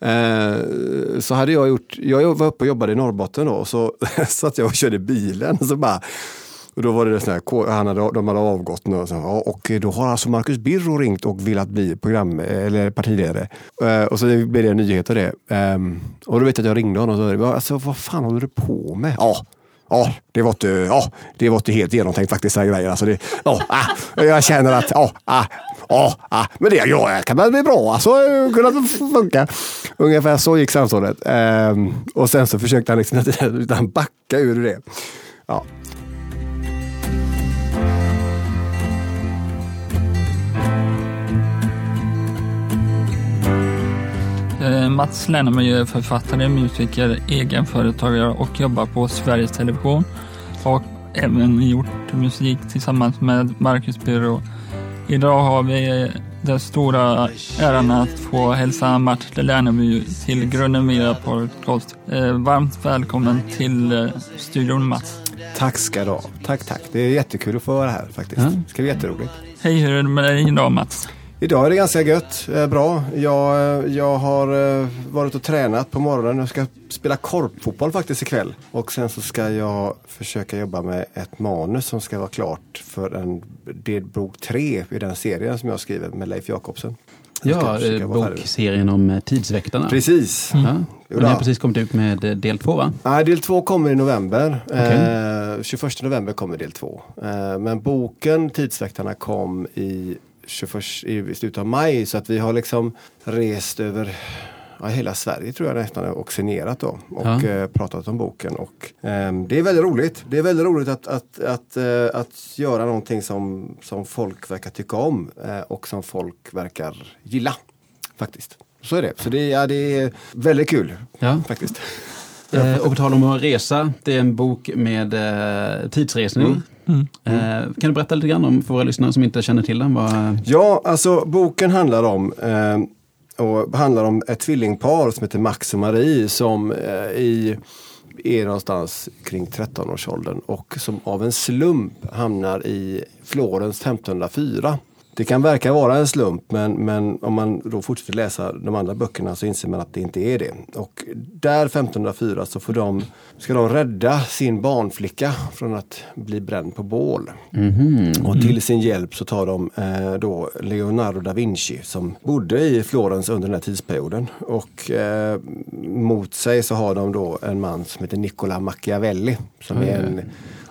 Eh, så hade jag gjort, jag var uppe och jobbade i Norrbotten då, och så satt jag och körde bilen. Och så bara, och då var det sån här, han hade, de hade avgått nu och, så, och då har alltså Marcus Birro ringt och velat bli program, eller partiledare. Eh, och så blev det en nyhet av det. Eh, och då vet jag att jag ringde honom och sa, alltså, vad fan håller du på med? Ja, Ja, det var inte, ja, det var inte helt genomtänkt faktiskt. Grejer. Alltså det, ja, ah, jag känner att, ja, ah, ja, ah, men det ja, kan väl bli bra. Alltså, kunna funka. Ungefär så gick samtalet. Ehm, och sen så försökte han liksom utan backa ur det. Ja. Mats Lenneman är författare, musiker, egenföretagare och jobbar på Sveriges Television. Och även gjort musik tillsammans med Marcus Byrå. Idag har vi den stora äran att få hälsa Mats Lerneby till Grunden Media Podcast. Eh, varmt välkommen till eh, studion Mats. Tack ska du ha. Tack, tack. Det är jättekul att få vara här faktiskt. Det ska bli jätteroligt. Hej, hur är det med dig idag Mats? Idag är det ganska gött, eh, bra. Jag, eh, jag har eh, varit och tränat på morgonen. Jag ska spela korpfotboll faktiskt ikväll. Och sen så ska jag försöka jobba med ett manus som ska vara klart för en delbok 3 i den serien som jag skriver med Leif Jakobsen. Ja, bokserien om Tidsväktarna. Precis. Mm. Ja. Och ni har precis kommit ut med del två va? Nej, del två kommer i november. Okay. Eh, 21 november kommer del två. Eh, men boken Tidsväktarna kom i 21, i slutet av maj så att vi har liksom rest över ja, hela Sverige tror jag nästan och signerat då och ja. eh, pratat om boken. Och, eh, det är väldigt roligt. Det är väldigt roligt att, att, att, eh, att göra någonting som, som folk verkar tycka om eh, och som folk verkar gilla. Faktiskt. Så är det. Så det, ja, det är väldigt kul ja. faktiskt. Eh, och på tal om att resa, det är en bok med tidsresning. Mm. Mm. Eh, kan du berätta lite grann om för våra lyssnare som inte känner till den? Vad... Ja, alltså boken handlar om eh, och handlar om ett tvillingpar som heter Max och Marie som eh, i är någonstans kring 13-årsåldern och som av en slump hamnar i Florens 1504. Det kan verka vara en slump men, men om man då fortsätter läsa de andra böckerna så inser man att det inte är det. Och där 1504 så får de, ska de rädda sin barnflicka från att bli bränd på bål. Mm -hmm. Och till sin hjälp så tar de eh, då Leonardo da Vinci som bodde i Florens under den här tidsperioden. Och eh, mot sig så har de då en man som heter Nicola Machiavelli som mm. är en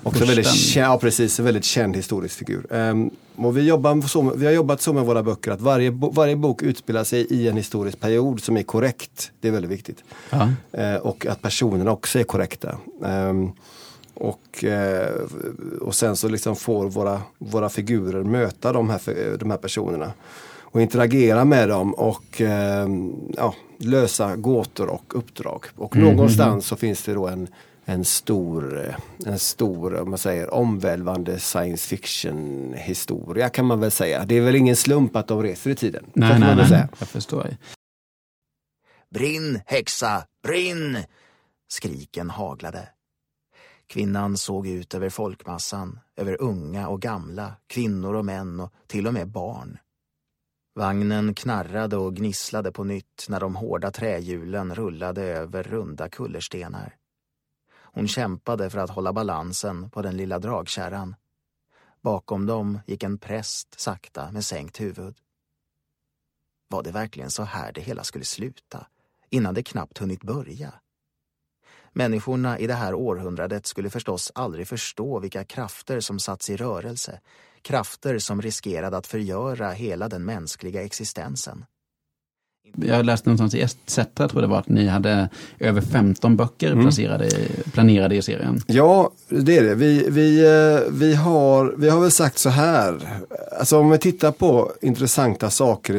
Också väldigt, ja, precis, en väldigt känd historisk figur. Um, och vi, jobbar så, vi har jobbat så med våra böcker att varje, varje bok utspelar sig i en historisk period som är korrekt. Det är väldigt viktigt. Uh, och att personerna också är korrekta. Um, och, uh, och sen så liksom får våra, våra figurer möta de här, de här personerna. Och interagera med dem och uh, ja, lösa gåtor och uppdrag. Och mm -hmm. någonstans så finns det då en, en stor, en stor om man säger, omvälvande science fiction historia kan man väl säga. Det är väl ingen slump att de reser i tiden. Nej, nej, nej. Säga. jag förstår. Brinn, häxa, brinn! Skriken haglade. Kvinnan såg ut över folkmassan, över unga och gamla, kvinnor och män och till och med barn. Vagnen knarrade och gnisslade på nytt när de hårda trähjulen rullade över runda kullerstenar. Hon kämpade för att hålla balansen på den lilla dragkärran. Bakom dem gick en präst sakta med sänkt huvud. Var det verkligen så här det hela skulle sluta, innan det knappt hunnit börja? Människorna i det här århundradet skulle förstås aldrig förstå vilka krafter som satts i rörelse, krafter som riskerade att förgöra hela den mänskliga existensen. Jag läste någonstans i ETC, tror jag det var, att ni hade över 15 böcker mm. placerade, planerade i serien. Ja, det är det. Vi, vi, eh, vi, har, vi har väl sagt så här, alltså om vi tittar på intressanta saker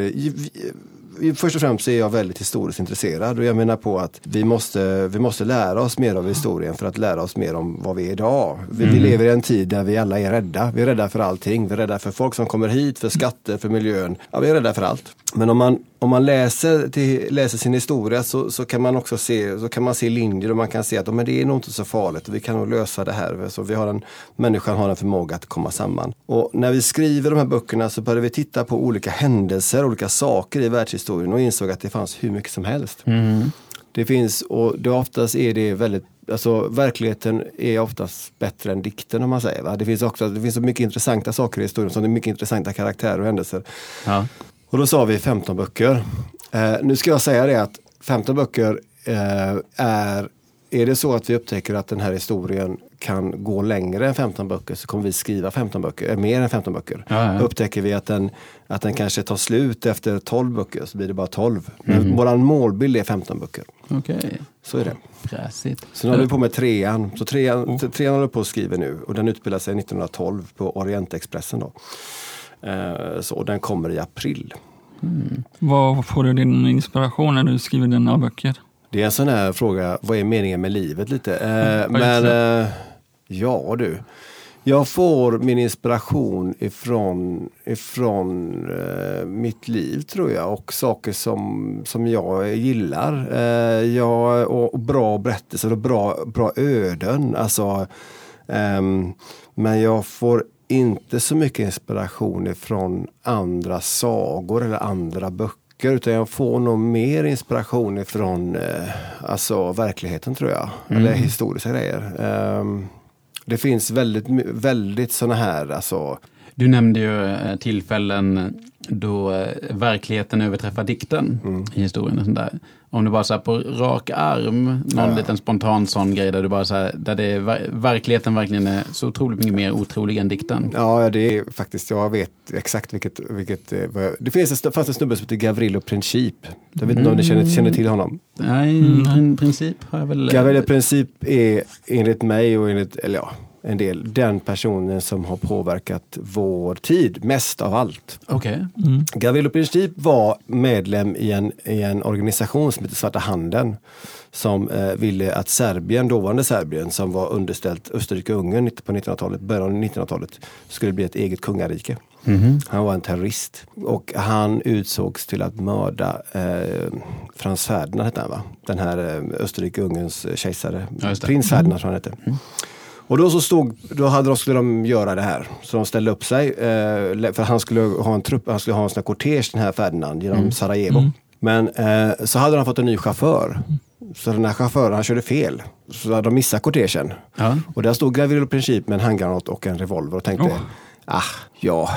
först och främst är jag väldigt historiskt intresserad och jag menar på att vi måste, vi måste lära oss mer av historien för att lära oss mer om vad vi är idag. Vi, mm. vi lever i en tid där vi alla är rädda. Vi är rädda för allting. Vi är rädda för folk som kommer hit, för skatter, för miljön. Ja, vi är rädda för allt. Men om man, om man läser, till, läser sin historia så, så kan man också se, så kan man se linjer och man kan se att men det är nog inte så farligt och vi kan nog lösa det här. Så vi har en, människan har en förmåga att komma samman. Och när vi skriver de här böckerna så börjar vi titta på olika händelser, olika saker i världshistorien historien och insåg att det fanns hur mycket som helst. Mm. Det finns, och det oftast är det väldigt, alltså verkligheten är oftast bättre än dikten om man säger. Va? Det finns också, det finns så mycket intressanta saker i historien, som det är mycket intressanta karaktärer och händelser. Ja. Och då sa vi 15 böcker. Eh, nu ska jag säga det att 15 böcker eh, är, är det så att vi upptäcker att den här historien kan gå längre än 15 böcker så kommer vi skriva 15 böcker, eh, mer än 15 böcker. Ja, ja. Upptäcker vi att den, att den kanske tar slut efter 12 böcker så blir det bara 12. Men våran målbild är 15 böcker. Okej, Så är det. fräsigt. Så nu håller vi på med trean. Så trean, trean håller på att skriva nu och den utspelar sig 1912 på Orientexpressen. Då. Eh, så den kommer i april. Var får du din inspiration när du skriver dina böcker? Det är en sån här fråga, vad är meningen med livet lite? Eh, Mm, men ja du. Jag får min inspiration ifrån, ifrån eh, mitt liv tror jag och saker som, som jag gillar. Eh, jag, och, och bra berättelser och bra, bra öden. Alltså, ehm, men jag får inte så mycket inspiration ifrån andra sagor eller andra böcker utan jag får nog mer inspiration ifrån eh, alltså, verkligheten tror jag. Eller historiska grejer. Det finns väldigt, väldigt såna här, alltså, Du nämnde ju eh, tillfällen då eh, verkligheten överträffar dikten Mm. i historien. Och sånt där. Om du bara så här på rak arm, någon Ja. liten spontan sån grej där du bara så här, där det är, ver- verkligheten verkligen är så otroligt mycket mer otrolig än dikten. ja det är faktiskt, jag vet exakt vilket, vilket eh, jag, det finns en, fanns en snubbe som heter Gavrilo Princip. Jag vet inte om ni känner, känner till honom. Nej, Mm. princip har jag väl... Gavrilo Princip är enligt mig och enligt, eller ja, en del, den personen som har påverkat vår tid mest av allt. Okej. Mm. Gavrilo Princip var medlem i en, i en organisation som heter Svarta Handen. Som eh, ville att Serbien, dåvarande Serbien, som var underställt Österrike-Ungern på 1900-talet, början av 1900-talet, skulle bli ett eget kungarike. Mhm. Han var en terrorist och han utsågs till att mörda eh, Frans Ferdinand, hette han va? Den här eh, Österrike-Ungerns eh, kejsare. Ja. Prins Ferdinand tror jag han hette. Och då så stod, då hade de, skulle de göra det här. Så de ställde upp sig. Eh, för han skulle ha en trupp, han skulle ha en sån här kortege den här Ferdinand genom Sarajevo. Men eh, så hade han fått en ny chaufför. Så den här chauffören, han körde fel. Så de missat kortegen. Ja. Och där stod Gavrilo Princip med en handgranat och en revolver och tänkte, Oh. ah, ja,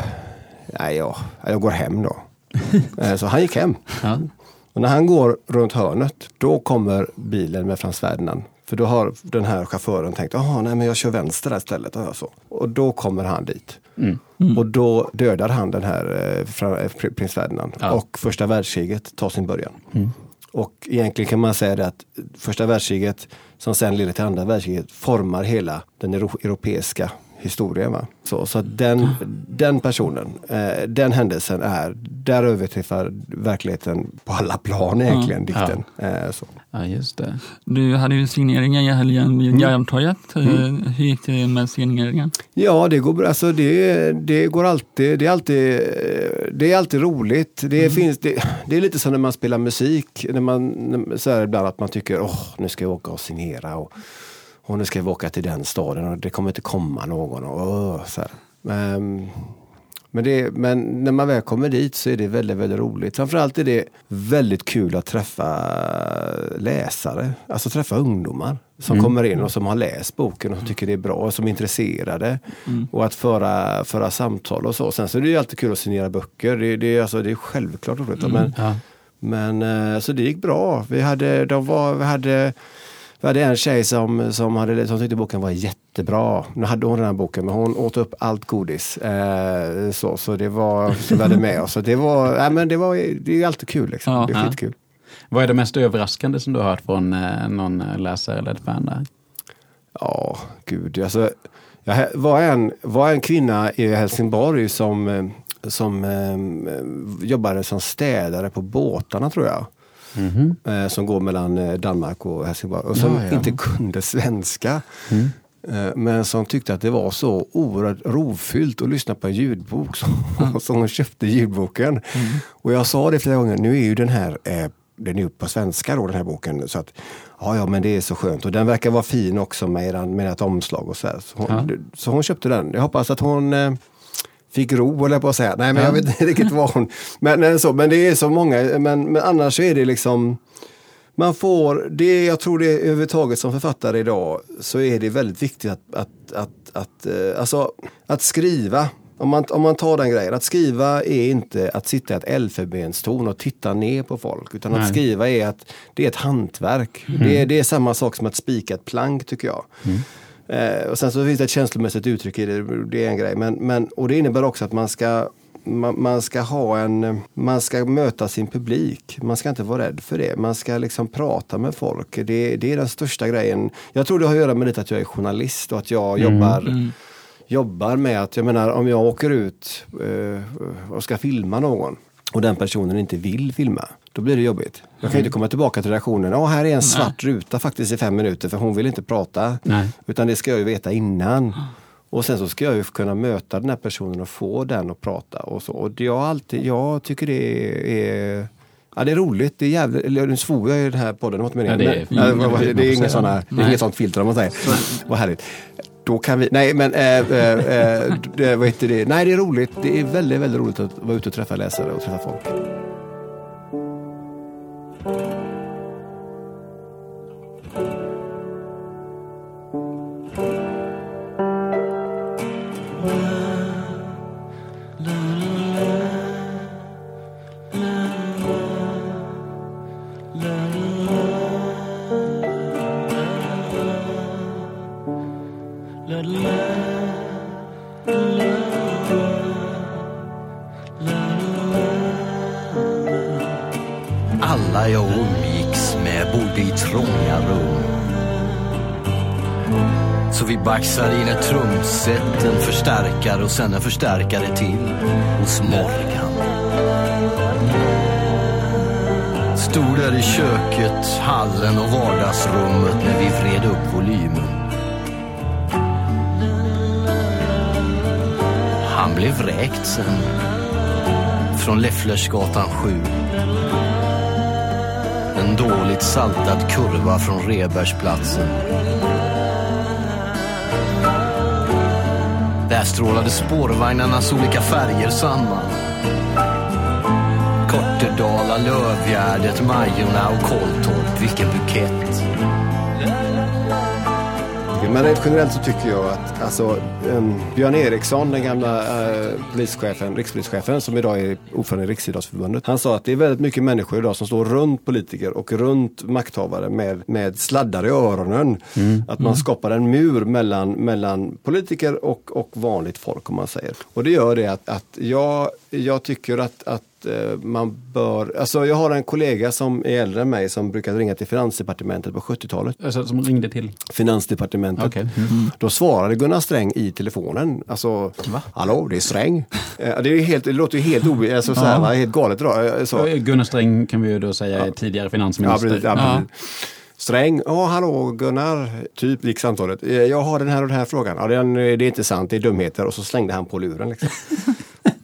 nej, ja, jag går hem då. Eh, så han gick hem. Ja. Och när han går runt hörnet, då kommer bilen med Frans Ferdinand. För då har den här chauffören tänkt, jaha, nej men jag kör vänster där istället. Och, så. och då kommer han dit. Mm. Och då dödar han den här eh, eh, pr- prins Ferdinand. Ja. Och första världskriget tar sin början. Mm. Och egentligen kan man säga det att första världskriget som sen leder till andra världskriget formar hela den euro europeiska historien. Va? Så, så den, den personen, eh, den händelsen är, där överträffar verkligheten på alla plan egentligen, Ja. dikten. Eh, så. ja, just det. Du hade ju signeringen i helgen vid Mm. Järntorget. Eh, Hur gick det med signeringen? Ja, det går, bra. alltså det, det går alltid, det är alltid, det är alltid roligt. Det, finns, det, det är lite som när man spelar musik, när man, så här ibland att man tycker, åh, nu ska jag åka och signera och, och nu ska vi åka till den staden och det kommer inte komma någon. Och, så här. Men, men, det, men när man väl kommer dit så är det väldigt, väldigt roligt. Framförallt är det väldigt kul att träffa läsare, alltså träffa ungdomar som Mm. kommer in och som har läst boken och som tycker det är bra och som är intresserade. Och att föra, föra samtal och så. Sen så är det ju alltid kul att signera böcker. Det, det, är, alltså, det är självklart roligt. Men, Ja. men eh, så det gick bra. Vi hade, de var, vi hade, vi hade en tjej som, som, hade, som tyckte boken var jättebra. Nu hade hon den här boken men hon åt upp allt godis. Eh, så, så det var, som vi hade med oss. Så det var, nej, men det var, det är alltid kul liksom. Ja. det är skitkul. Vad är det mest överraskande som du har hört från eh, någon läsare eller ett fan där? Ja, gud. Alltså, jag var en, var en kvinna i Helsingborg som, eh, som eh, jobbade som städare på båtarna tror jag. Mhm. Eh, som går mellan eh, Danmark och Helsingborg. Och som Ja, ja. inte kunde svenska. Mm. Eh, Men som tyckte att det var så oerhört rovfyllt att lyssna på en ljudbok. Så, hon köpte ljudboken. Och jag sa det flera gånger, nu är ju den här den är på svenska då den här boken. Så att, ja, ja men det är så skönt. Och den verkar vara fin också med, med ett omslag och så. Så hon, Ja. så hon köpte den. Jag hoppas att hon fick ro, jag på att säga. Nej, men jag vet inte riktigt vad hon... Men, så, men det är så många, men, men annars är det liksom... Man får, det, jag tror det överhuvudtaget som författare idag så är det väldigt viktigt att, att, att, att, eh, alltså, att skriva. Om man, om man tar den grejen, att skriva är inte att sitta i ett elfenbenstorn och titta ner på folk. Utan Nej. att skriva är att det är ett hantverk. Det, är, det är samma sak som att spika ett plank tycker jag. Eh, och sen så finns det ett känslomässigt uttryck i det, det är en grej. Men, men, och det innebär också att man ska man, man ska ha en, man ska möta sin publik. Man ska inte vara rädd för det. Man ska liksom prata med folk. Det, det är den största grejen. Jag tror det har att göra med det att jag är journalist och att jag jobbar, jobbar med att, jag menar om jag åker ut eh, och ska filma någon och den personen inte vill filma, då blir det jobbigt. Jag kan inte komma tillbaka till redaktionen, ja här är en svart ruta faktiskt i fem minuter för hon vill inte prata. Nej. Utan det ska jag ju veta innan. Och sen så ska jag ju kunna möta den här personen och få den att prata. Och så. Och det jag, alltid, jag tycker det är, ja, det är roligt. Det är jävligt, eller nu svor jag i den här podden, det var inte meningen. Ja, det är- Men- ja, vad- det det är inget det är inget sånt filter om man säger. Vad härligt. Då kan vi, nej men, äh, äh, äh, vad heter det? Nej det är roligt. Det är väldigt, väldigt roligt att vara ute och träffa läsare och träffa folk. Och sen en förstärkare till hos Morgan. Stod där i köket, hallen och vardagsrummet när vi vred upp volymen. Han blev vräkt sen. Från Lefflersgatan 7. En dåligt saltad kurva från Rebergsplatsen. Där strålade spårvagnarnas olika färger samman. Kortedala, Lövgärdet, Majorna och Koltorp, Vilken bukett. Men rent generellt så tycker jag att alltså, um, Björn Eriksson, den gamla uh, polischefen, rikspolischefen som idag är ordförande i Riksidrottsförbundet. Han sa att det är väldigt mycket människor idag som står runt politiker och runt makthavare med, med sladdar i öronen. Att man skapar en mur mellan, mellan politiker och, och vanligt folk om man säger. Och det gör det att, att jag, jag tycker att, att eh, man bör, alltså jag har en kollega som är äldre än mig som brukade ringa till Finansdepartementet på 70-talet. Alltså, som ringde till? Finansdepartementet. Okej. Då svarade Gunnar Sträng i telefonen. Alltså, hallå, det är Sträng. Eh, Det, är helt, det låter ju helt, o, alltså, så här, Ja. va, helt galet. Då. Eh, Så. Gunnar Sträng kan vi ju då säga är tidigare Ja, finansminister. precis, ja, Ja. precis. Sträng, ja hallå Gunnar, typ gick samtalet. Eh, Jag har den här och den här frågan. Ja, den, det är inte sant, det är dumheter. Och så slängde han på luren. Liksom.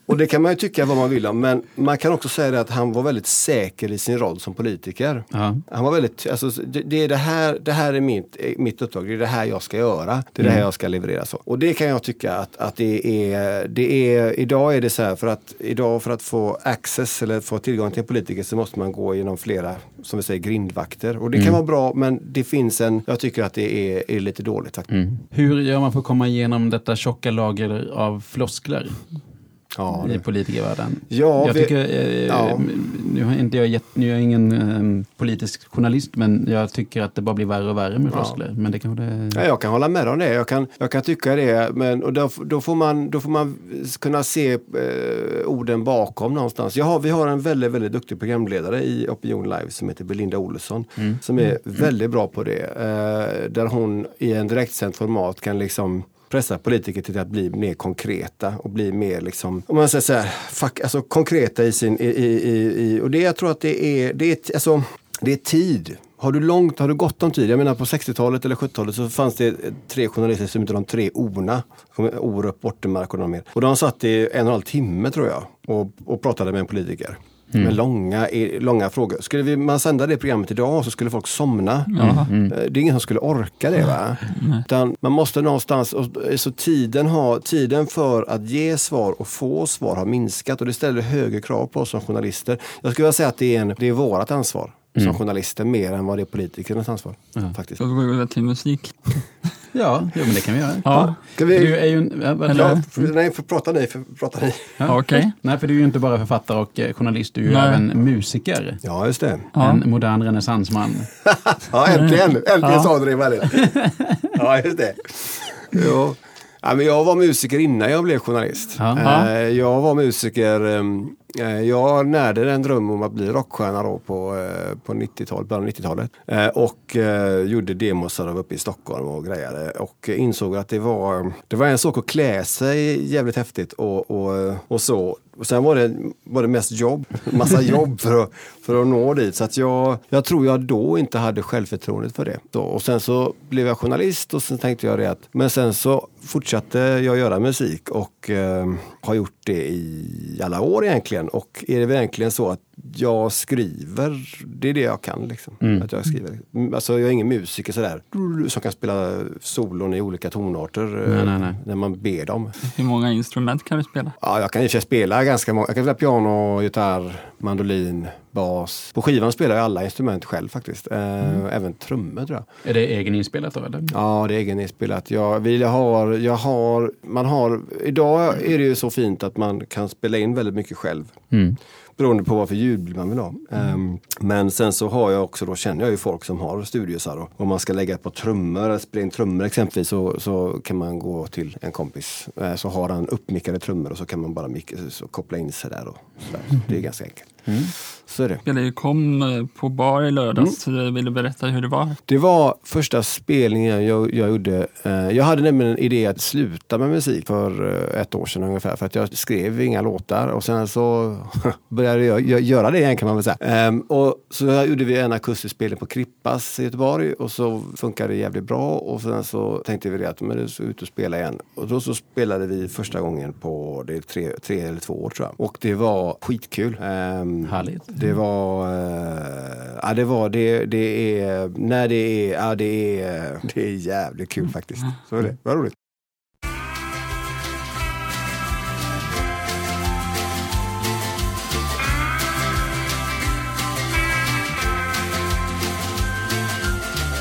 och det kan man ju tycka vad man vill om. Men man kan också säga det att han var väldigt säker i sin roll som politiker. Ja. Han var väldigt, alltså, det, det, är det, här, det här är mitt, mitt uppdrag, det är det här jag ska göra. Det är det här jag ska leverera. Så. Och det kan jag tycka att, att det, är, det är, idag är det så här för att idag för att få access eller få tillgång till en politiker så måste man gå genom flera, som vi säger, grindvakter. Och det kan vara bra men det finns en, jag tycker att det är, är lite dåligt. Mm. Hur gör man för att komma igenom detta tjocka lager av floskler Ja, i politikervärlden? Ja, jag vi- tycker, eh, ja. nu, har inte jag gett, nu är jag ingen eh, politisk journalist, men jag tycker att det bara blir värre och värre med Ja. floskler. Men det kanske det... Ja, jag kan hålla med om det. Jag kan, jag kan tycka det. Men, och då, då, får man, då får man kunna se eh, orden bakom någonstans. Jag har, vi har en väldigt, väldigt duktig programledare i Opinion Live som heter Belinda Olsson. Som är väldigt bra på det. Eh, där hon i en direktsänd format kan liksom pressa politiker till att bli mer konkreta och bli mer liksom, om man säger så här, fuck, alltså konkreta i sin, i, i, i, och det jag tror att det är, det är, alltså, det är tid. Har du långt, har du gott om tid? Jag menar på 60-talet eller 70-talet så fanns det tre journalister som hette de tre orna. Orup, Bortemark och de mer. Och de satt i en och en halv timme tror jag och, och pratade med en politiker. Med långa, långa frågor. Skulle vi, man sända det programmet idag så skulle folk somna. Jaha. Eh, Det är ingen som skulle orka det. Va? Utan man måste någonstans, och- så tiden, har, tiden för att ge svar och få svar har minskat och det ställer högre krav på oss som journalister. Jag skulle vilja säga att det är, en, det är vårt ansvar som journalister mer än vad det är politikernas ansvar. Faktiskt. Så går vi över till musik. Ja, jo, men det kan vi göra. Ja. Ska vi, Du är ju en, ja, Eller- ja, för, nej, för, prata ni. För, prata ni. Ja. Okej. Nej, för du är ju inte bara författare och eh, journalist, du är ju Nej. även musiker. Ja, just det. Ja. En modern renässansman. Ja, äntligen! Äntligen Ja. sa du det Malin. Ja, just det. Jo. Ja, men jag var musiker innan jag blev journalist. Ja. Eh, Jag var musiker, ehm, eh, Eh, jag närde en dröm om att bli rockstjärna då på, eh, på 90-talet, början av 90-talet. Eh, och gjorde demosar uppe i Stockholm och grejade. Och insåg att det var, det var en sak att klä sig jävligt häftigt och, och, och så. Och sen var det, var det mest jobb, massa jobb för att, för att nå dit. Så att jag, jag tror jag då inte hade självförtroendet för det. Så, och sen så blev jag journalist och sen tänkte jag det att, men sen så fortsatte jag göra musik och eh, har gjort det i alla år egentligen. Och är det verkligen så att jag skriver, det är det jag kan. Liksom. Att jag, skriver. Mm, Alltså, jag är ingen musiker sådär, som kan spela solon i olika tonarter eh, Nej, nej, nej. när man ber dem. Hur många instrument kan du spela? Ja, jag kan i och spela ganska många. Jag kan spela piano, gitarr, mandolin, bas. På skivan spelar jag alla instrument själv faktiskt. Eh, Även trummor tror jag. Är det egeninspelat då eller? Ja, det är egeninspelat. Jag, vi har, jag har, man har, idag är det ju så fint att man kan spela in väldigt mycket själv. Mm. Beroende på vad för ljud man vill ha. Ehm, men sen så har jag också, då känner jag ju folk som har studiosar. Och om man ska lägga på trummor, spela in trummor exempelvis, så, så kan man gå till en kompis. Uh, så har han uppmickade trummor och så kan man bara så koppla in sig där. Och sådär. Det är ganska enkelt. Så är det. Spelade kom eh, på bar i lördags. Mm. Eh, Vill du berätta hur det var? Det var första spelningen jag, jag gjorde. Eh, jag hade nämligen en idé att sluta med musik för ett år sedan ungefär. För att jag skrev inga låtar och sen så började jag gö- göra det igen kan man väl säga. Ehm, och så gjorde vi en akustisk spelning på Krippas i Göteborg och så funkade det jävligt bra. Och sen så tänkte vi att men det så ut och spela igen. Och då så spelade vi första gången på det tre, tre eller två år tror jag. Och det var skitkul. Härligt. det var, eh, ja det var, det, det är, när det är, ja det är, det är jävligt kul faktiskt. Så är det, vad roligt.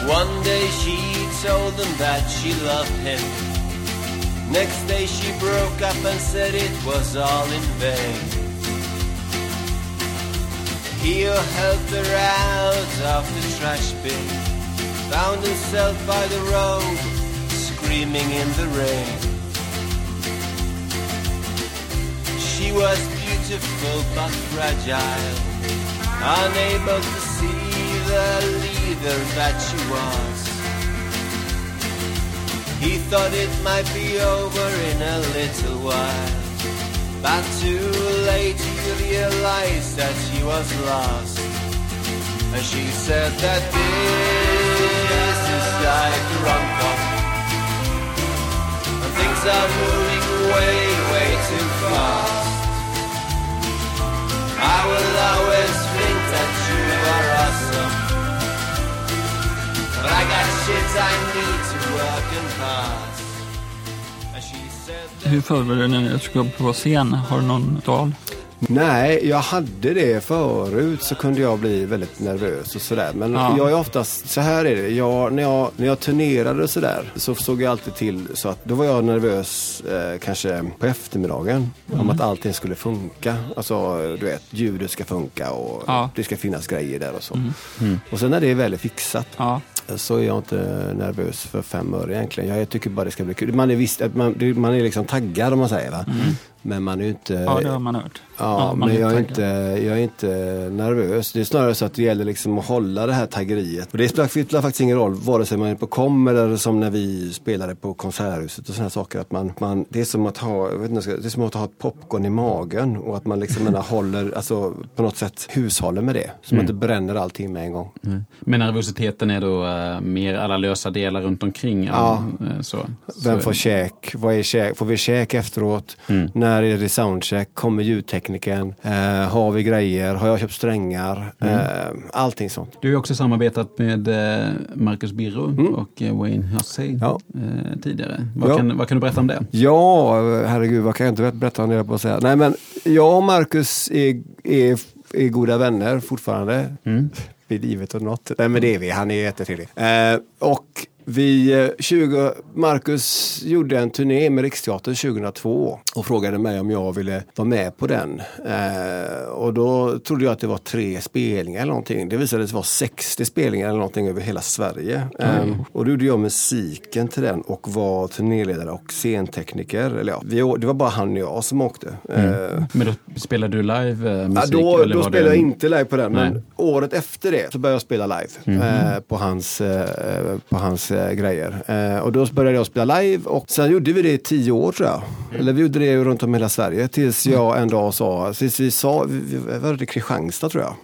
One day she told them that she loved him. Next day she broke up and said it was all in vain. He who helped her out of the trash bin found himself by the road, screaming in the rain. She was beautiful but fragile, unable to see the leader that she was. He thought it might be over in a little while, but too late he realized that she was lost. And she said that this is like a rom-com, and things are moving way, way too fast. I will always think that you are awesome. But I got shit I need to work and pass. Hur förbereder ni er ska upp på scen? Har du någon ritual? Nej, jag hade det förut så kunde jag bli väldigt nervös och sådär. Men Ja. jag är oftast, så här är det. Jag, när, jag, när jag turnerade och sådär så såg jag alltid till så att då var jag nervös eh, kanske på eftermiddagen. Om att allting skulle funka. Alltså du vet, ljudet ska funka och Ja. det ska finnas grejer där och så. Och sen när det väl är fixat Ja så är jag inte nervös för fem öre egentligen. Jag tycker bara det ska bli kul. Man är, visst, man, man är liksom taggad om man säger va. Mm. Men man är ju inte... ja, det har man hört. Ja, man men jag är, inte, jag är inte nervös. Det är snarare så att det gäller liksom att hålla det här taggeriet. Och det spelar, faktiskt ingen roll vare sig man är på kom eller som när vi spelade på Konserthuset och sådana saker. Att man, man, det, är som att ha, jag vet inte, det är som att ha ett popcorn i magen och att man liksom menar, håller, alltså, på något sätt hushåller med det. Så man inte bränner allting med en gång. Men nervositeten är då eh, mer alla lösa delar runt omkring? Ja. eh, så. Vem så, får käk? Vad är käk? Får vi käk efteråt? När när är det soundcheck, kommer ljudtekniken, eh, har vi grejer, har jag köpt strängar, eh, allting sånt. Du har också samarbetat med eh, Marcus Birro och eh, Wayne Hussey Mm. Ja. eh, tidigare. Vad, Ja. kan, vad kan du berätta om det? Ja, herregud, vad kan jag inte berätta om det jag på att säga. Nej, men jag och Marcus är, är, är goda vänner fortfarande. Vid livet och något. Nej, men det är vi. Han är jättetrevlig. Eh, och vi, eh, 20, Marcus gjorde en turné med Riksteatern 2002 och frågade mig om jag ville vara med på den. Eh, och då trodde jag att det var tre spelningar eller någonting. Det visade sig vara 60 spelningar eller någonting över hela Sverige. Eh, och då gjorde jag musiken till den och var turnéledare och scentekniker. Eller ja, vi, det var bara han och jag som åkte. Eh, Men då spelade du live eh, Ja, musik? då eller då var spelade det... jag inte live på den, men Nej. året efter det så började jag spela live eh, på hans, eh, på hans eh, grejer. Eh, och då började jag spela live och sen gjorde vi det i tio år tror jag. Eller vi gjorde det runt om hela Sverige tills jag en dag sa, tills vi sa, vi, vi, var det Kristianstad tror jag.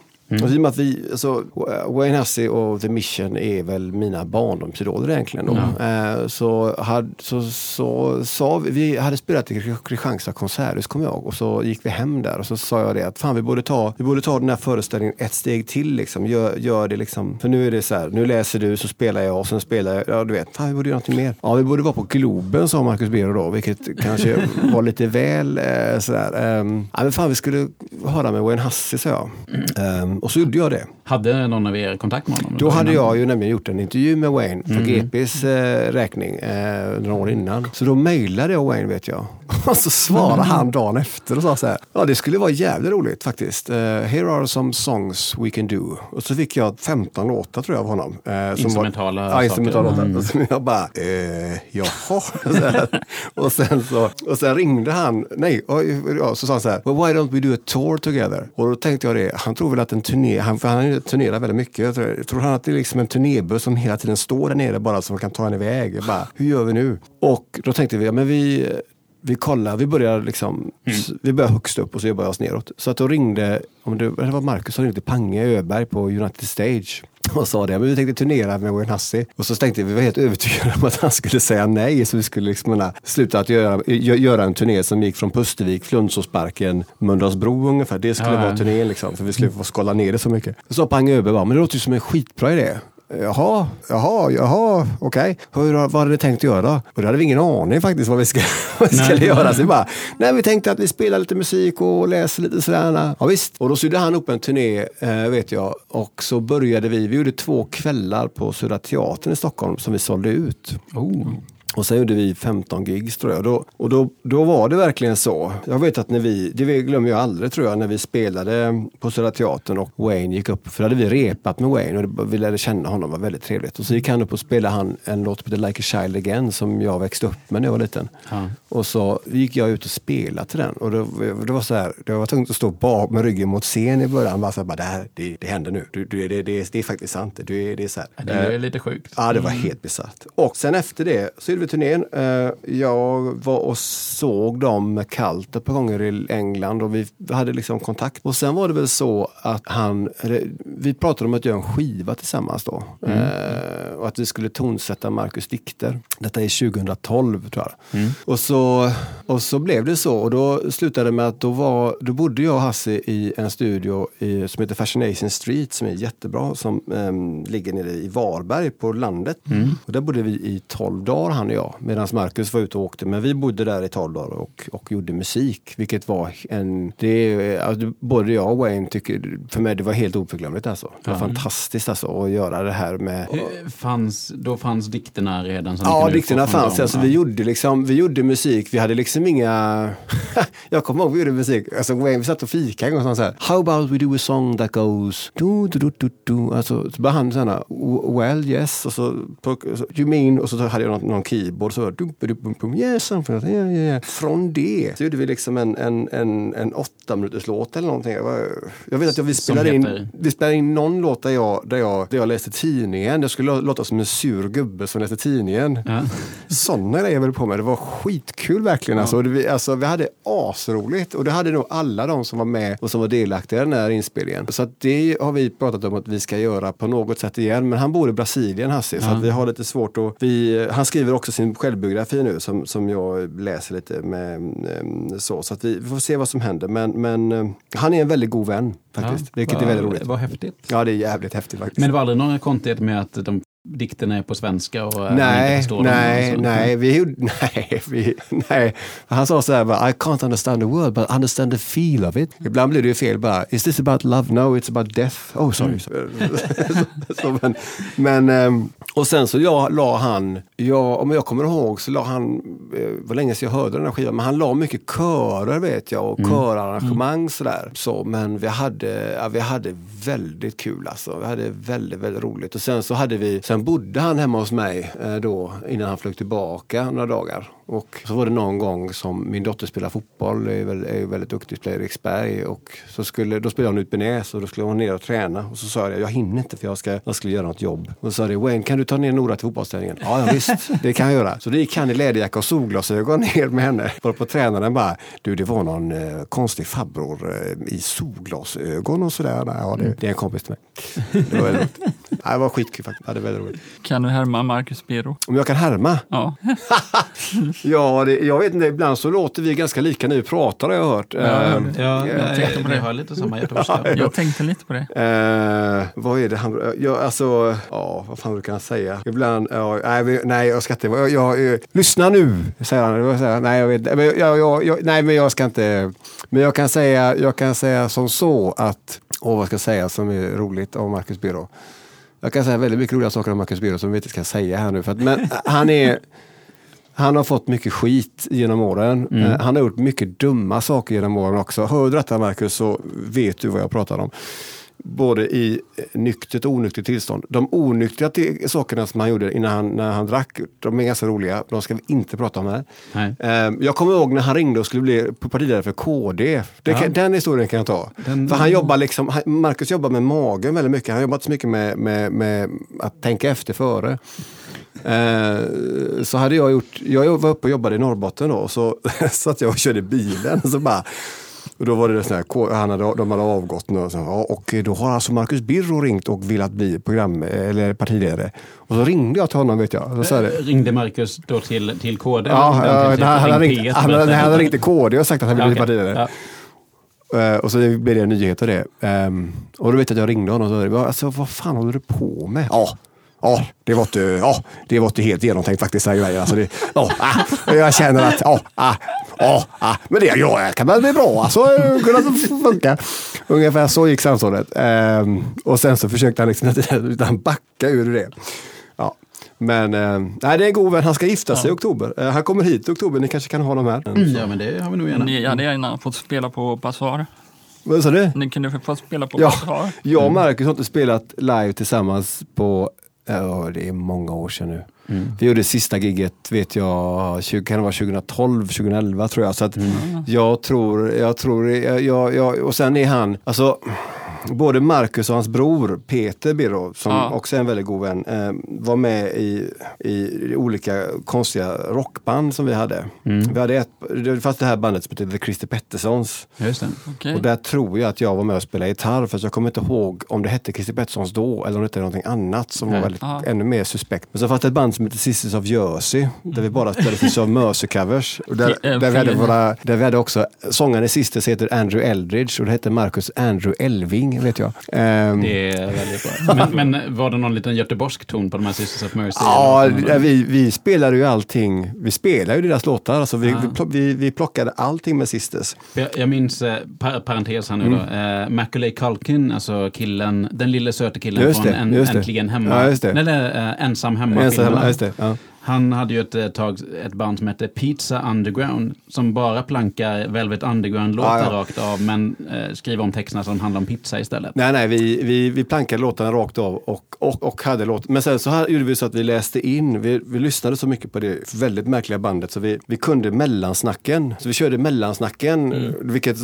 Och i och med att vi, alltså, Wayne Hussey och The Mission är väl mina barndomsidoler egentligen. Då. Eh, så, hade, så, så sa vi, vi hade spelat i Kristianstad konserthus kommer jag ihåg. Och så gick vi hem där och så sa jag det att fan vi borde ta, vi borde ta den här föreställningen ett steg till. Liksom. Gör, gör det liksom. För nu är det så här, nu läser du så spelar jag och sen spelar jag. Ja du vet, fan vi borde göra någonting mer. Ja vi borde vara på Globen sa Marcus Bero då. Vilket kanske var lite väl eh, sådär. Um, ja men fan vi skulle höra med Wayne Hussey sa jag. Ehm, och så gjorde jag det. Hade någon av er kontakt med honom? Då hade jag ju nämligen gjort en intervju med Wayne för Mm. GPs eh, räkning eh, några år innan. Så då mejlade jag Wayne vet jag. Och så svarade han dagen efter och sa så här. Ja det skulle vara jävligt roligt faktiskt. Eh, here are some songs we can do. Och så fick jag 15 låtar tror jag av honom. som Instrumentala var, saker. Ja, instrumentala låtar. Mm. Och så jag bara, eh, jaha. Och, sen så, och sen ringde han, nej, och, ja, så sa han så här. Well, why don't we do a tour together? Och då tänkte jag det, han tror väl att en turné, han, för han turnerar väldigt mycket. Jag tror, jag tror han att det är liksom en turnébuss som hela tiden står där nere bara så man kan ta en iväg. Jag bara, hur gör vi nu? Och då tänkte vi, ja men vi vi kollar, vi börjar liksom, s- vi börjar högst upp och så jobbar jag oss neråt. Så att då ringde, om det, det var Marcus som ringde Pange Öberg på United Stage och sa det, men vi tänkte turnera med Wayne Hussey. Och så tänkte vi, vi var helt övertygade om att han skulle säga nej, så vi skulle liksom sluta att göra, gö- göra en turné som gick från Pustervik, Flundsåsparken, Mölndalsbro ungefär. Det skulle ja. vara turnén liksom, för vi skulle få skala ner det så mycket. Så sa Pange Öberg bara, men det låter ju som en skitbra idé. Jaha, jaha, jaha, okej. Hur, vad hade ni tänkt att göra då? Och då hade vi ingen aning faktiskt vad vi, ska, vad vi skulle göra. Så vi bara, nej vi tänkte att vi spelar lite musik och läser lite sådär. Ja visst. Och då sydde han upp en turné, eh, vet jag. Och så började vi, vi gjorde två kvällar på Södra Teatern i Stockholm som vi sålde ut. Oh. Och sen gjorde vi 15 gigs tror jag. Och då, och då, då var det verkligen så. Jag vet att när vi, det glömmer jag aldrig tror jag, när vi spelade på Södra Teatern och Wayne gick upp. För då hade vi repat med Wayne och det, vi lärde känna honom, det var väldigt trevligt. Och så gick han upp och spelade han en låt som heter Like a Child Again som jag växte upp med när jag var liten. Ja. Och så gick jag ut och spelade till den. Och det, det var så här, jag var tvungen att stå bak med ryggen mot scen i början. Bara så här, bara, det, här, det, det händer nu. Du, du, det, det, det är faktiskt sant. Det, det är så här. Det är lite sjukt. Ja, det var helt bisarrt. Och sen efter det så turnén. Eh, Jag var och såg dem med kallt ett par gånger i England och vi hade liksom kontakt. Och sen var det väl så att han, vi pratade om att göra en skiva tillsammans då. Eh, Och att vi skulle tonsätta Marcus dikter. Detta är 2012 tror jag. Och, så, och så blev det så och då slutade det med att då, var, då bodde jag och Hasse i en studio i, som heter Fascination Street som är jättebra. Som ehm, ligger nere i Varberg på landet. Och där bodde vi i 12 dagar han och jag. Medan Marcus var ute och åkte. Men vi bodde där i 12 dagar och, och gjorde musik. Vilket var en... Det, alltså, både jag och Wayne tycker, för mig det var helt oförglömligt alltså. Det var fantastiskt alltså att göra det här med... Fanns, då fanns dikterna redan? som Ja, dikterna fanns. dem? Alltså, vi, gjorde liksom, vi gjorde musik, vi hade liksom inga... jag kommer ihåg vi gjorde musik. Alltså, Wayne, vi satt och fikade en gång så här. How about we do a song that goes... Du, du, du, du, du. Alltså, så började han sådana, well yes, och så, you mean, och så hade jag någon, någon keyboard, så dum, dum, dum, yes, yeah, yeah. Från det så gjorde vi liksom en, en, en, en åtta minuters låt eller någonting. Jag, var, jag vet att jag, vi spelade in, vi spelade in någon låt där jag, där jag, där jag läste tidningen. Jag skulle låta som en sur gubbe som läste tidningen. Ja. Sådana grejer vi på med. Det var skitkul verkligen. Alltså, Och det, vi, alltså, vi hade asroligt och det hade nog alla de som var med och som var delaktiga i den här inspelningen. Så det har vi pratat om att vi ska göra på något sätt igen. Men han bor i Brasilien Hasse, så att vi har lite svårt att... Vi, han skriver också också sin självbiografi nu som, som jag läser lite med. eh, Så, så att vi, får se vad som händer. Men, men eh, han är en väldigt god vän faktiskt. vilket är väldigt roligt. Vad häftigt. Ja, det är jävligt häftigt faktiskt. Men det var aldrig några konstigheter med att de dikterna är på svenska och eh, Nej, förstår dem nej, nej, vi gjorde, nej, vi, nej. Han sa så här bara, I can't understand the word but I understand the feel of it. Ibland blir det ju fel bara, is this about love? No, it's about death. Oh, sorry. så, så, men, men, ehm, och sen så jag, la han, jag, om jag kommer ihåg så la han, eh, var länge sedan jag hörde den här skivan, men han la mycket körer vet jag och körarrangemang sådär. Så, men vi hade, ja, vi hade väldigt kul alltså. Vi hade väldigt, väldigt roligt. Och sen så hade vi, sen bodde han hemma hos mig eh, då innan han flög tillbaka några dagar. Och så var det någon gång som min dotter spelar fotboll, är, väl, är ju väldigt duktig, spelar i Eriksberg. Och så skulle, då spelade hon ut Benäs och då skulle hon ner och träna. Och så sa jag, jag hinner inte för jag, ska, jag skulle göra något jobb. Och så sa det, Wayne kan du ta ner Nora till fotbollsträningen? Ja, ja visst, det kan jag göra. Så det gick han i läderjacka och solglasögon ner med henne. Var på tränaren bara, du det var någon eh, konstig farbror eh, i solglasögon och sådär. Ja, det, det är en kompis till mig. Det var, väldigt. Nej, det var skitkul faktiskt. Ja, det var väldigt roligt. Kan du härma Marcus Biro? Om jag kan härma? Ja. Ja, det, jag vet inte, ibland så låter vi ganska lika när vi pratar har jag hört. Ehm, Ja, Jag jag, tänkte på det. jag har lite samma göteborgska. Jag tänkte lite på det. Eh, vad är det han... Ja, alltså, ja, vad fan brukar han säga? Ibland, ja, nej, nej jag ska inte... Jag, jag, eh, lyssna nu, säger han. Jag nej, jag vet, men, jag, jag, jag, nej, men jag ska inte... Men jag kan säga, jag kan säga som så att... Åh, vad ska jag säga som är roligt om Marcus Birro? Jag kan säga väldigt mycket roliga saker om Marcus Birro som vi inte ska säga här nu. För att, men han är... Han har fått mycket skit genom åren. Eh, Han har gjort mycket dumma saker genom åren också. Hör du detta Marcus så vet du vad jag pratar om. Både i nyktert och onyktert tillstånd. De onyktra sakerna som han gjorde innan han, när han drack, de är ganska roliga. De ska vi inte prata om här. Nej. Eh, Jag kommer ihåg när han ringde och skulle bli partiledare för KD. Det kan, Den historien kan jag ta. Den- för han jobbar liksom, Marcus jobbar med magen väldigt mycket. Han har jobbat så mycket med, med, med att tänka efter före. Eh, så hade jag gjort, jag var uppe och jobbade i Norrbotten då, så satt jag och körde bilen. Så bara, och då var det sån här, han hade, de hade avgått nu och, så, ja, och då har alltså Marcus Birro ringt och vill att bli program, eller partiledare. Och så ringde jag till honom vet jag. Så sa jag det. Ringde Marcus då till, till KD? Ja, ja, ringde han, han han, hade till ringt, P1 han, och han hade ringt till KD och sagt att han ville bli Ja, okej. partiledare. Ja. Eh, och så blev det en nyhet av det. Ehm, och då vet jag att jag ringde honom och sa, "Ja, alltså, vad fan håller du på med? Ja, ja, det var inte, ja, det var inte helt genomtänkt faktiskt. här. Alltså, det, ja, ah, jag känner att, ja, ah, ja, ah, men det ja, kan väl bli bra. Alltså, kunde funka. Ungefär så gick samtalet. Ehm, och sen så försökte han liksom utan backa ur det. Ja. Men eh, nej, det är en god vän. Han ska gifta sig i oktober. Eh, han kommer hit i oktober. Ni kanske kan ha honom här. Mm, Ja, men det har vi nog gärna. Ni hade gärna fått spela på Bazaar. Vad sa du? Ni kunde få spela på Ja, Bazaar. jag och Marcus har inte spelat live tillsammans på, ja det är många år sedan nu. Vi gjorde sista gigget, vet jag, 20, kan det vara 2012, 2011 tror jag. Så att jag tror, jag tror, jag, jag, jag, och sen är han, alltså både Marcus och hans bror Peter Birro, som Ja. också är en väldigt god vän, eh, var med i, i olika konstiga rockband som vi hade. Vi hade ett, det fanns det här bandet som hette The Christer Petterssons. Okej. Och där tror jag att jag var med och spelade gitarr för jag kommer inte ihåg om det hette Christer Petterssons då eller om det hette någonting annat som var Nej. väldigt, Ja. ännu mer suspekt. Men så fanns det ett band som hette Sisters of Jersey där vi bara spelade Sisters of Mercy-covers. Där, där, vi hade fi- våra, där vi hade också, sångaren i Sisters heter Andrew Eldridge och det hette Marcus Andrew Elving vet jag. Ehm, Det är väldigt bra. Men, men var det någon liten göteborgsk ton på de här Sisters of Mercy? Ja, det- vi, vi spelade ju allting. Vi spelade ju deras låtar. Alltså vi, Ja. vi, vi, plockade allting med Sisters. Jag, jag minns, eh, par, parentes här nu Mm. då, eh, Macaulay Culkin, alltså killen, den lille söte killen Just från det, en, just det. Äntligen Hemma. Ja, just det. Eller eh, Ensam Hemma. Ensam, ja, ja. Han hade ju ett eh, tag ett band som hette Pizza Underground som bara plankar Velvet Underground-låtar Ja, ja. rakt av men eh, skriver om texterna som handlar om pizza istället. Nej, nej, vi, vi, vi plankade låtarna rakt av och, och, och hade låt. Men sen så här gjorde vi så att vi läste in, vi, vi lyssnade så mycket på det väldigt märkliga bandet så vi, vi kunde mellansnacken. Så vi körde mellansnacken, vilket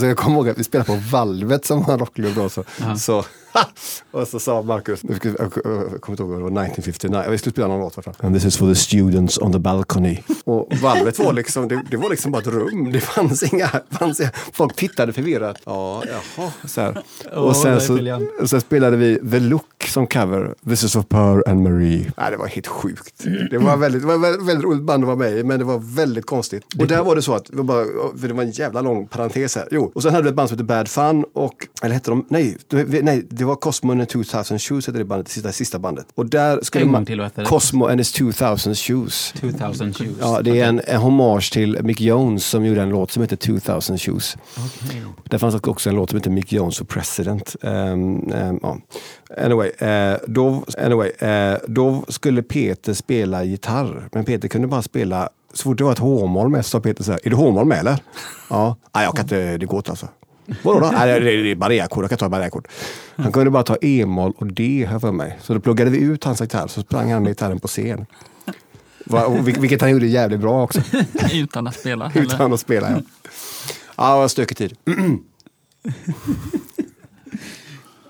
så jag kommer ihåg att vi spelade på valvet som var en rockklubb då. Så, så och så sa Marcus, jag kommer inte ihåg vad det var, 1959, vi skulle spela någon låt. varför? And this is for the students on the balcony. Och valvet var liksom, det, det var liksom bara ett rum. Det fanns inga, fanns inga folk tittade förvirrat. Ja, jaha. Så här. Och sen, så, och sen spelade vi The Look som cover. This is for Per and Marie. Nej, det var helt sjukt. Det var väldigt, det var väldigt, väldigt roligt band att vara med i, men det var väldigt konstigt. Och där var det så att, det var, bara, för det var en jävla lång parentes här. Jo, och sen hade vi ett band som hette Bad Fun och, eller hette de, nej, nej, det var Cosmo and the 2000 Shoes hette det bandet, det sista, sista bandet. Och där skulle En man, till, vad det? Cosmo and his 2000 Shoes. 2000 shoes. Ja, det är en, en hommage till Mick Jones som gjorde en låt som heter 2000 Shoes. Det fanns också en låt som heter Mick Jones for President. Um, um, ja. Anyway, eh, då, anyway eh, då skulle Peter spela gitarr. Men Peter kunde bara spela, så fort det var ett H-moll med så sa Peter så här, är det H-moll med eller? Ja, nej jag kan inte, det går inte alltså. Vadå då? Nej, det är- bara jag kan ta bara. Han kunde bara ta E-moll och D här för mig. Så då pluggade vi ut hans gitarr, så sprang han med gitarren på scen. Vilket han gjorde jävligt bra också. Utan att spela. eller? Utan att spela, ja. Ja, det var en stökig tid.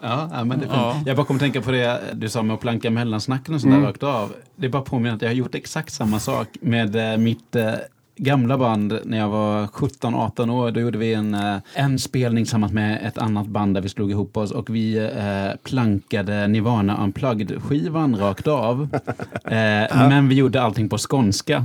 Ja, men det är Ja. Jag bara kom att tänka på det du sa med att planka mellansnacken och sånt där rakt av. Det är bara påminner att jag har gjort exakt samma sak med eh, mitt eh, gamla band när jag var 17-18 år. Då gjorde vi en, eh, en spelning tillsammans med ett annat band där vi slog ihop oss och vi eh, plankade Nirvana Unplugged-skivan rakt av. Eh, Men vi gjorde allting på skånska.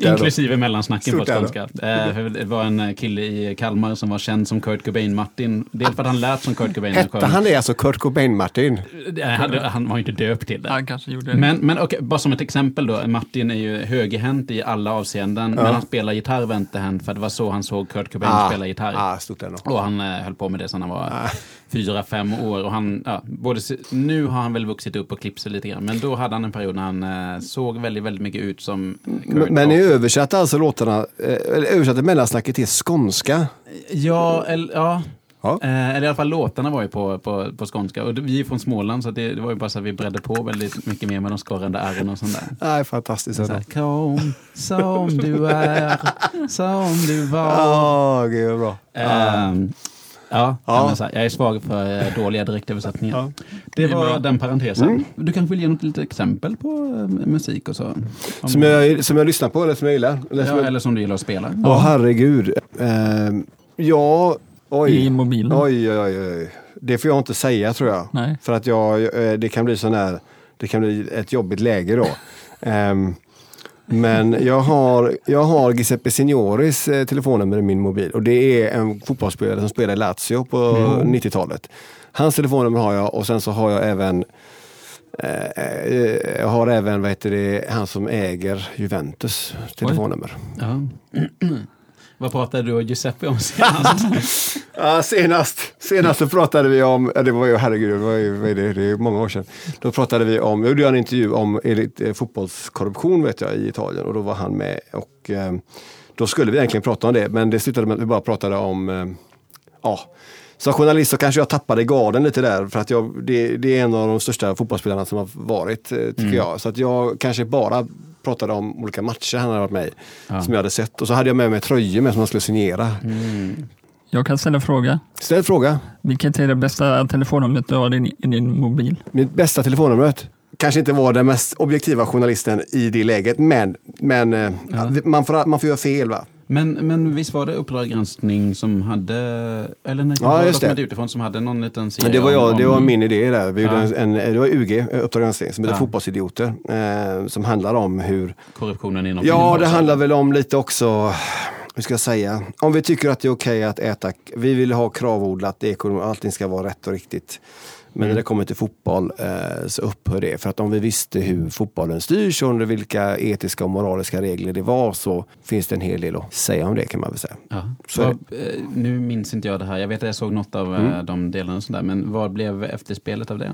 Inklusive mellansnacken på Stort ära. skånska. Eh, för det var en kille i Kalmar som var känd som Kurt Cobain-Martin. Dels för att han lät som Kurt Cobain. Hette han det alltså, Kurt Cobain-Martin? Eh, Han, han var ju inte döpt till det. Han kanske gjorde det. Men, men okej, bara som ett exempel då. Martin är ju högerhänt i alla avseenden. Men han spelar gitarr vänsterhänt för det var så han såg Kurt Cobain spela gitarr. ah, stort ära. Och han eh, höll på med det sedan han var fyra, fem år. Och han, ja, både, nu har han väl vuxit upp och klippt sig lite grann. Men då hade han en period när han eh, såg väldigt, väldigt mycket ut som Kurt. Men, men ni översatte alltså låtarna, eh, översatte mellansnacket till skånska? Ja, eller, ja. Ja. Eh, eller i alla fall låtarna var ju på, på, på skånska. Och vi är från Småland så det, det var ju bara så att vi bredde på väldigt mycket mer med de skorrande ärren och sånt där. Nej, fantastiskt. Så här, Kom som du är, som du var. Ja, gud vad bra. Ehm, ja, Ja. Här, jag är svag för eh, dåliga direktöversättningar. Ja. Det var den parentesen. Du kanske vill ge något litet exempel på eh, musik och så? Om- Som jag, som jag lyssnar på eller som jag gillar? Eller som ja, jag, eller som du gillar att spela. Åh herregud. Ehm, ja, oj. I mobilen. Oj, oj, oj, oj. Det får jag inte säga tror jag. Nej. För att jag, eh, det kan bli sån här, det kan bli ett jobbigt läge då. Ehm, men jag har, jag har Giuseppe Signoris eh, telefonnummer i min mobil och det är en fotbollsspelare som spelade i Lazio på 90-talet. Hans telefonnummer har jag och sen så har jag även eh, jag har även vad heter det, han som äger Juventus telefonnummer. Ja. Vad pratade du och Giuseppe om senast? Ja, senast, senast så pratade vi om, det var ju, herregud, det var ju, är det, det är många år sedan. Då pratade vi om, jag gjorde en intervju om elit, eh, fotbollskorruption vet jag i Italien och då var han med och eh, då skulle vi egentligen prata om det men det slutade med att vi bara pratade om, eh, ja, som journalist så kanske jag tappade garden lite där för att jag, det, det är en av de största fotbollsspelarna som har varit, tycker jag. Så att jag kanske bara pratade om olika matcher han hade varit med i, som jag hade sett. Och så hade jag med mig tröjor med som han skulle signera. Jag kan ställa en fråga. Ställ fråga. Vilket är det bästa telefonnumret du har i din, i din mobil? Mitt bästa telefonnumret kanske inte var den mest objektiva journalisten i det läget, men, men eh, man, får, man får göra fel. va? Men, men visst var det Uppdrag granskning som hade, eller nej, Ja, just det. Utifrån som hade någon liten serie Men det var, jag, om, det var min idé där. Vi Ja. en, det var UG, eh, Uppdrag granskning, som heter Ja. Fotbollsidioter. Eh, som handlar om hur... korruptionen inom Ja, det handlar väl om lite också, hur ska jag säga, om vi tycker att det är okej att äta, vi vill ha kravodlat, allting ska vara rätt och riktigt. Men när det kommer till fotboll eh, så upphör det. För att om vi visste hur fotbollen styrs och under vilka etiska och moraliska regler det var så finns det en hel del att säga om det kan man väl säga. Ja. Så eh, nu minns inte jag det här. Jag vet att jag såg något av Mm. eh, de delarna och sådär. Men vad blev efterspelet av det?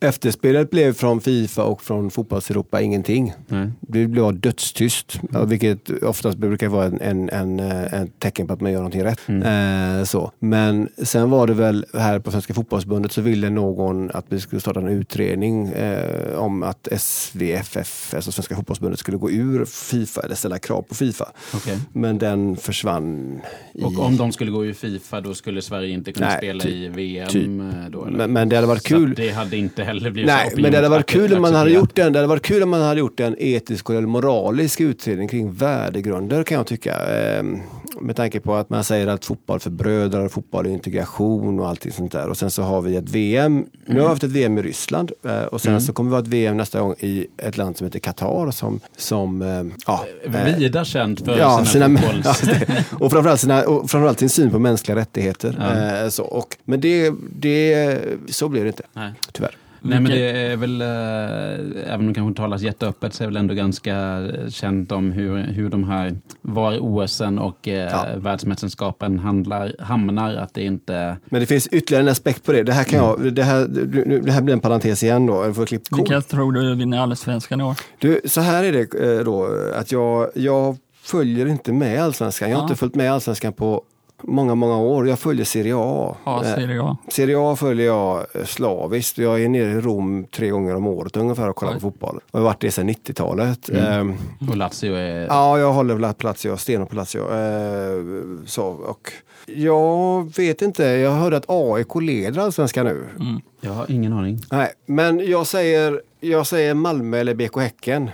Efterspelet blev från Fifa och från fotbolls-Europa ingenting. Nej. Det blev dödstyst, ja, vilket oftast brukar vara en, en, en, en tecken på att man gör någonting rätt. Eh, så. Men sen var det väl här på Svenska fotbollsförbundet så ville någon någon att vi skulle starta en utredning eh, om att SVFF, alltså Svenska fotbollsförbundet, skulle gå ur Fifa eller ställa krav på Fifa. Okej. Men den försvann. I, Och om de skulle gå ur Fifa då skulle Sverige inte kunna Nej, spela typ- i VM typ. eh, då? Eller? men, men det hade varit Så kul. att det hade inte heller blivit Nej, så men det hade varit kul om man hade gjort den. Det hade varit kul om man hade gjort en etisk eller moralisk utredning kring värdegrunder kan jag tycka. Ehm, med tanke på att man säger att fotboll förbrödrar, fotboll är integration och allting sånt där. Och sen så har vi ett VM. Nu har vi haft ett VM i Ryssland eh, och sen så kommer vi ha ett VM nästa gång i ett land som heter Qatar som, som eh, ja, eh, Vida känt för Ja, sina, sina, ja, det. och, framförallt sina, och framförallt sin syn på mänskliga rättigheter. Ja. Så, och, men det, det, så blev det inte, Nej. tyvärr. Nej men det är väl, eh, även om det kanske inte talas jätteöppet, så är det väl ändå ganska känt om hur, hur de här var OSen och eh, Ja. världsmästerskapen handlar, hamnar. Att det inte... Men det finns ytterligare en aspekt på det. Det här, kan jag, det här, nu- det här blir en parentes igen då. Jag får klippa Vilka tror du vinner allsvenskan i år? du, Så här är det eh, då att jag, jag följer inte med allsvenskan. Jag har Ja. inte följt med allsvenskan på många, många år. Jag följer Serie A. Ja, Eh, Serie A. Serie A följer jag eh, slaviskt. Jag är nere i Rom tre gånger om året ungefär och kollar på fotboll. Jag har varit det sedan 90-talet. Mm. Ehm, Och Lazio är... Ja, jag håller väl Lazio, stenhårt på Lazio. Eh, så, och jag vet inte, jag hörde att AIK leder allsvenskan nu. Mm. Jag har ingen aning. Nej, men jag säger, jag säger Malmö eller BK Häcken.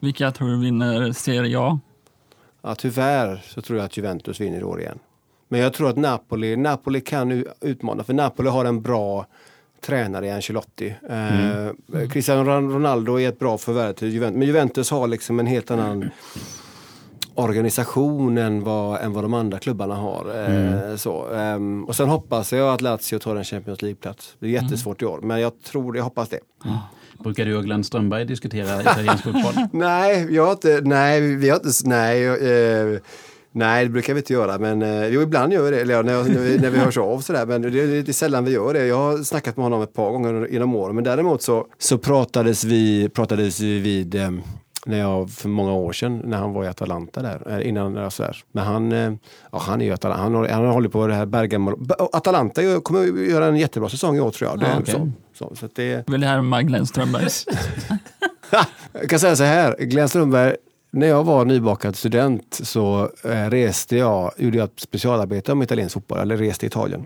Vilka tror du vinner Serie A? Ja, tyvärr så tror jag att Juventus vinner i år igen. Men jag tror att Napoli, Napoli kan utmana, för Napoli har en bra tränare i Ancelotti. Eh, Cristiano Ron- Ronaldo är ett bra förvärv till Juventus, men Juventus har liksom en helt annan organisation än vad, än vad de andra klubbarna har. Eh, så, ehm, och sen hoppas jag att Lazio tar en Champions League-plats. Det är jättesvårt i år, men jag tror, jag hoppas det. Brukar du och Glenn Strömberg diskutera italiensk fotboll? Nej, jag inte, nej, vi har inte, nej, eh, nej det brukar vi inte göra. Men eh, jo, ibland gör vi det, eller ja, när, jag- när, vi, när vi hörs av sådär. Men det, det, det är sällan vi gör det. Jag har snackat med honom ett par gånger genom åren. Men däremot så, så pratades vi, pratades vi vid eh, när jag, för många år sedan när han var i Atalanta där. eh, Innan, eh, sådär. Men han, eh, ja, han är ju Atalanta. Han, har- han har hållit på det här Bergamo. Atalanta kommer att göra en jättebra säsong i år tror jag. Det, är okej. så, så, så att det, Vill jag härma Glenn Strömberg? jag kan säga så här, Glenn Strömberg, när jag var nybakad student så eh, reste jag, gjorde jag ett specialarbete om italiensk fotboll, eller reste i Italien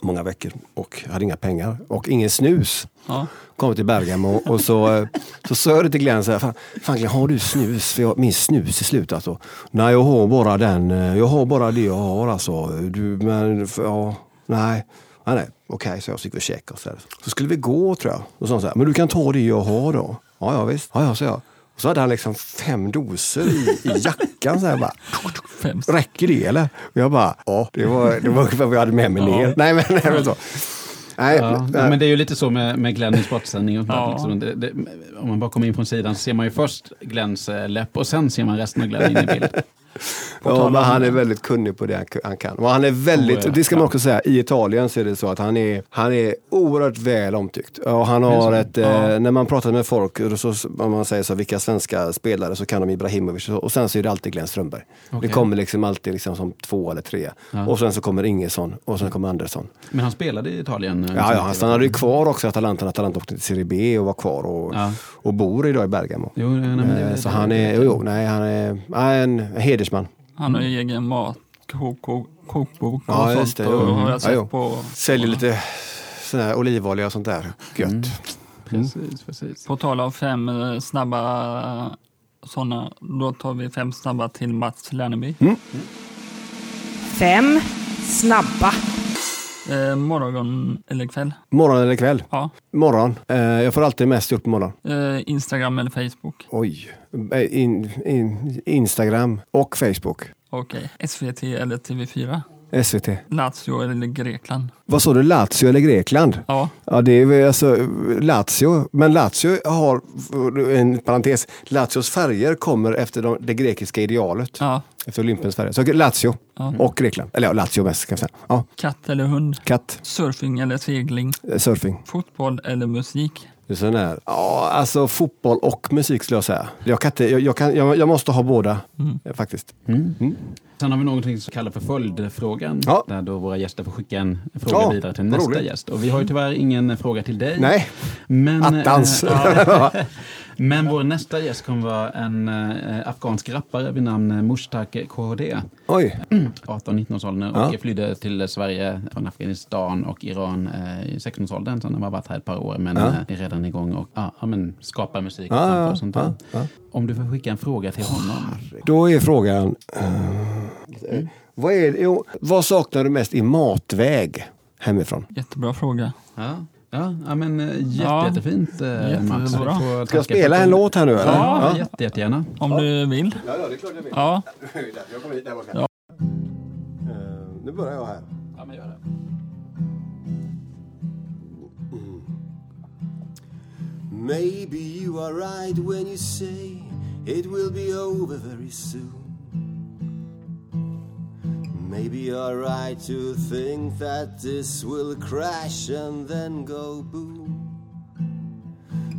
många veckor och hade inga pengar och ingen snus. Ja. Kom till Bergamo och så, eh, så sa jag till Glenn så här, fan, fan Glenn, har du snus? För jag, min snus är slut alltså. Nej, jag har bara den, eh, jag har bara det jag har alltså. Du, men, för, ja, nej. Nej, nej. Okej, så jag så gick vi och käkade och så, så skulle vi gå tror jag. Och så sa han så här, men du kan ta det jag har då. Ja, ja visst. Ja, ja, så jag. Och så hade han liksom fem doser i, i jackan så här bara. Fem. Räcker det eller? Och jag bara, ja, det var, det var ungefär vad jag hade med mig Ja. ner. Nej, men, nej, men så. Nej, Ja, men- men det är ju lite så med, med Glenn i sportsändning. och sånt där, Ja. liksom. det, det, om man bara kommer in från sidan så ser man ju först Glenns eh, läpp och sen ser man resten av Glenn in i bild. Ja, men han är väldigt kunnig på det han- kan. Och han är väldigt, Oh, det ska man också säga, i Italien så är det så att han är, han är oerhört väl omtyckt. Och han har Det ett, eh, när man pratar med folk, och så, om man säger så, vilka svenska spelare så kan de Ibrahimovic och, sen så är det alltid Glenn Strömberg. Okej. Det kommer liksom alltid liksom som två eller tre. Ja. Och sen så kommer Ingesson och sen kommer Andersson. Men han spelade i Italien. eh, Ja, ja, han stannade ju kvar också i Atalanta. Atalanta åkte till Serie B och var kvar och, Ja. och bor idag i Bergamo. Jo, nej, men det, Eh, så han är, jo, nej, han är nej, en hedersman. Han har ju egen mat, kok, kok, kokbok och Ja, sånt. just det, och har Ja, jag sett på, Säljer lite sån här olivolja och sånt där. Gött. Mm. Precis, precis. på tal om fem eh, snabba sådana, då tar vi fem snabba till Mats Lerneby. Fem snabba. Eh, morgon eller kväll? Morgon eller kväll? Ja. Morgon. Eh, jag får alltid mest gjort på morgon. Eh, Instagram eller Facebook? Oj. Eh, In, in, Instagram och Facebook. Okej. SVT eller TV4? SVT. Lazio eller Grekland? Vad sa du, Lazio eller Grekland? Ja, Ja, det är väl alltså Lazio. Men Lazio har, en parentes, Lazios färger kommer efter de, det grekiska idealet. ja. Efter Olympens färger. Så Lazio Ja. och Grekland. Eller ja, Lazio mest kan jag säga. Ja, Katt eller hund? katt, Surfing eller segling? eh, surfing. Fotboll eller musik? Det är sån här, ja, alltså fotboll och musik skulle jag säga. Jag, kan inte, jag, jag, kan, jag, jag måste ha båda eh, faktiskt. Mm. Sen har vi någonting som kallas för följdfrågan. Ja. Där då våra gäster får skicka en fråga Ja, vidare till nästa roligt. gäst. Och vi har ju tyvärr ingen fråga till dig. Nej, Men, attans. eh, ja. Men vår nästa gäst kommer vara en eh, afghansk rappare vid namn eh, Mushtaq KHD. Oj, 18-19-årsåldern och Ja. flydde till Sverige från Afghanistan och Iran eh, i 16-årsåldern. Sen har han varit här ett par år men Ja. eh, är redan igång och ja, men, skapar musik och Ja, och sånt där. ja, ja. Om du får skicka en fråga till honom. då är frågan, eh, vad, är, vad saknar du mest i matväg hemifrån? Jättebra fråga. Ja, ja, ja men eh, jätte, Ja. jättefint eh, Jättebra. Max. Ska jag spela en låt här nu eller? Ja, Jätte, jättegärna. Om du vill. Ja, det är klart jag vill. Ja. Jag hit. Ja. Eh, Nu börjar jag här. Ja, men gör det. Maybe you are right when you say it will be over very soon. Maybe you're right to think that this will crash and then go boom.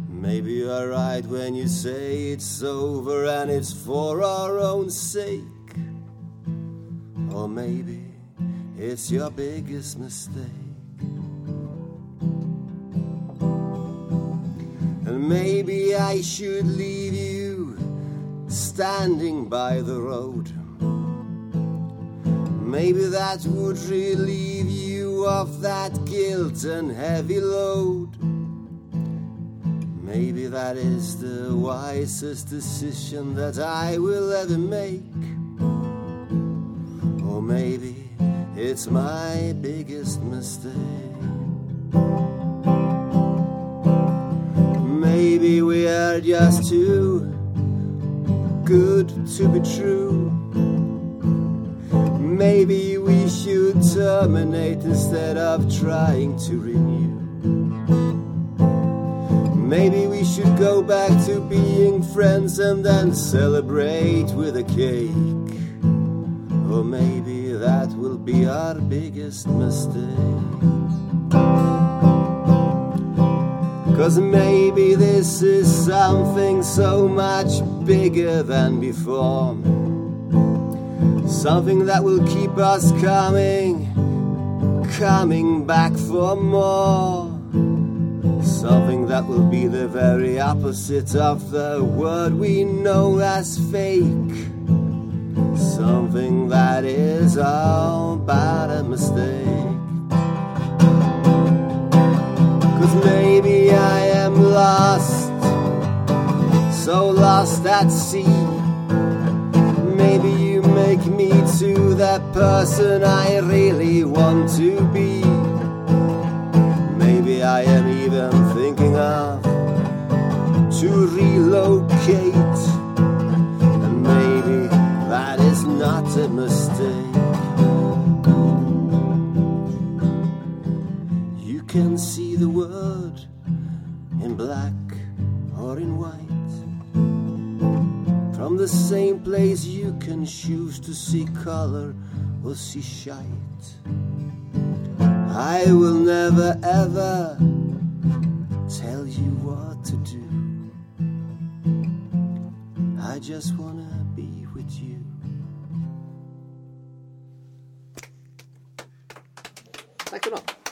Maybe you're right when you say it's over and it's for our own sake. Or maybe it's your biggest mistake. And maybe I should leave you standing by the road. Maybe that would relieve you of that guilt and heavy load. Maybe that is the wisest decision that I will ever make. Or maybe it's my biggest mistake. Maybe we are just too good to be true. Maybe we should terminate instead of trying to renew. Maybe we should go back to being friends and then celebrate with a cake. Or maybe that will be our biggest mistake. Cause maybe this is something so much bigger than before. Something that will keep us coming, coming back for more. Something that will be the very opposite of the word we know as fake. Something that is all but a mistake. Cause maybe I am lost, so lost at sea. Make me to that person I really want to be. Maybe I am even thinking of to relocate. And maybe that is not a mistake. You can see the word in black or in white. From the same place you can choose to see color or see shite. I will never ever tell you what to do. I just wanna be with you. Tack för.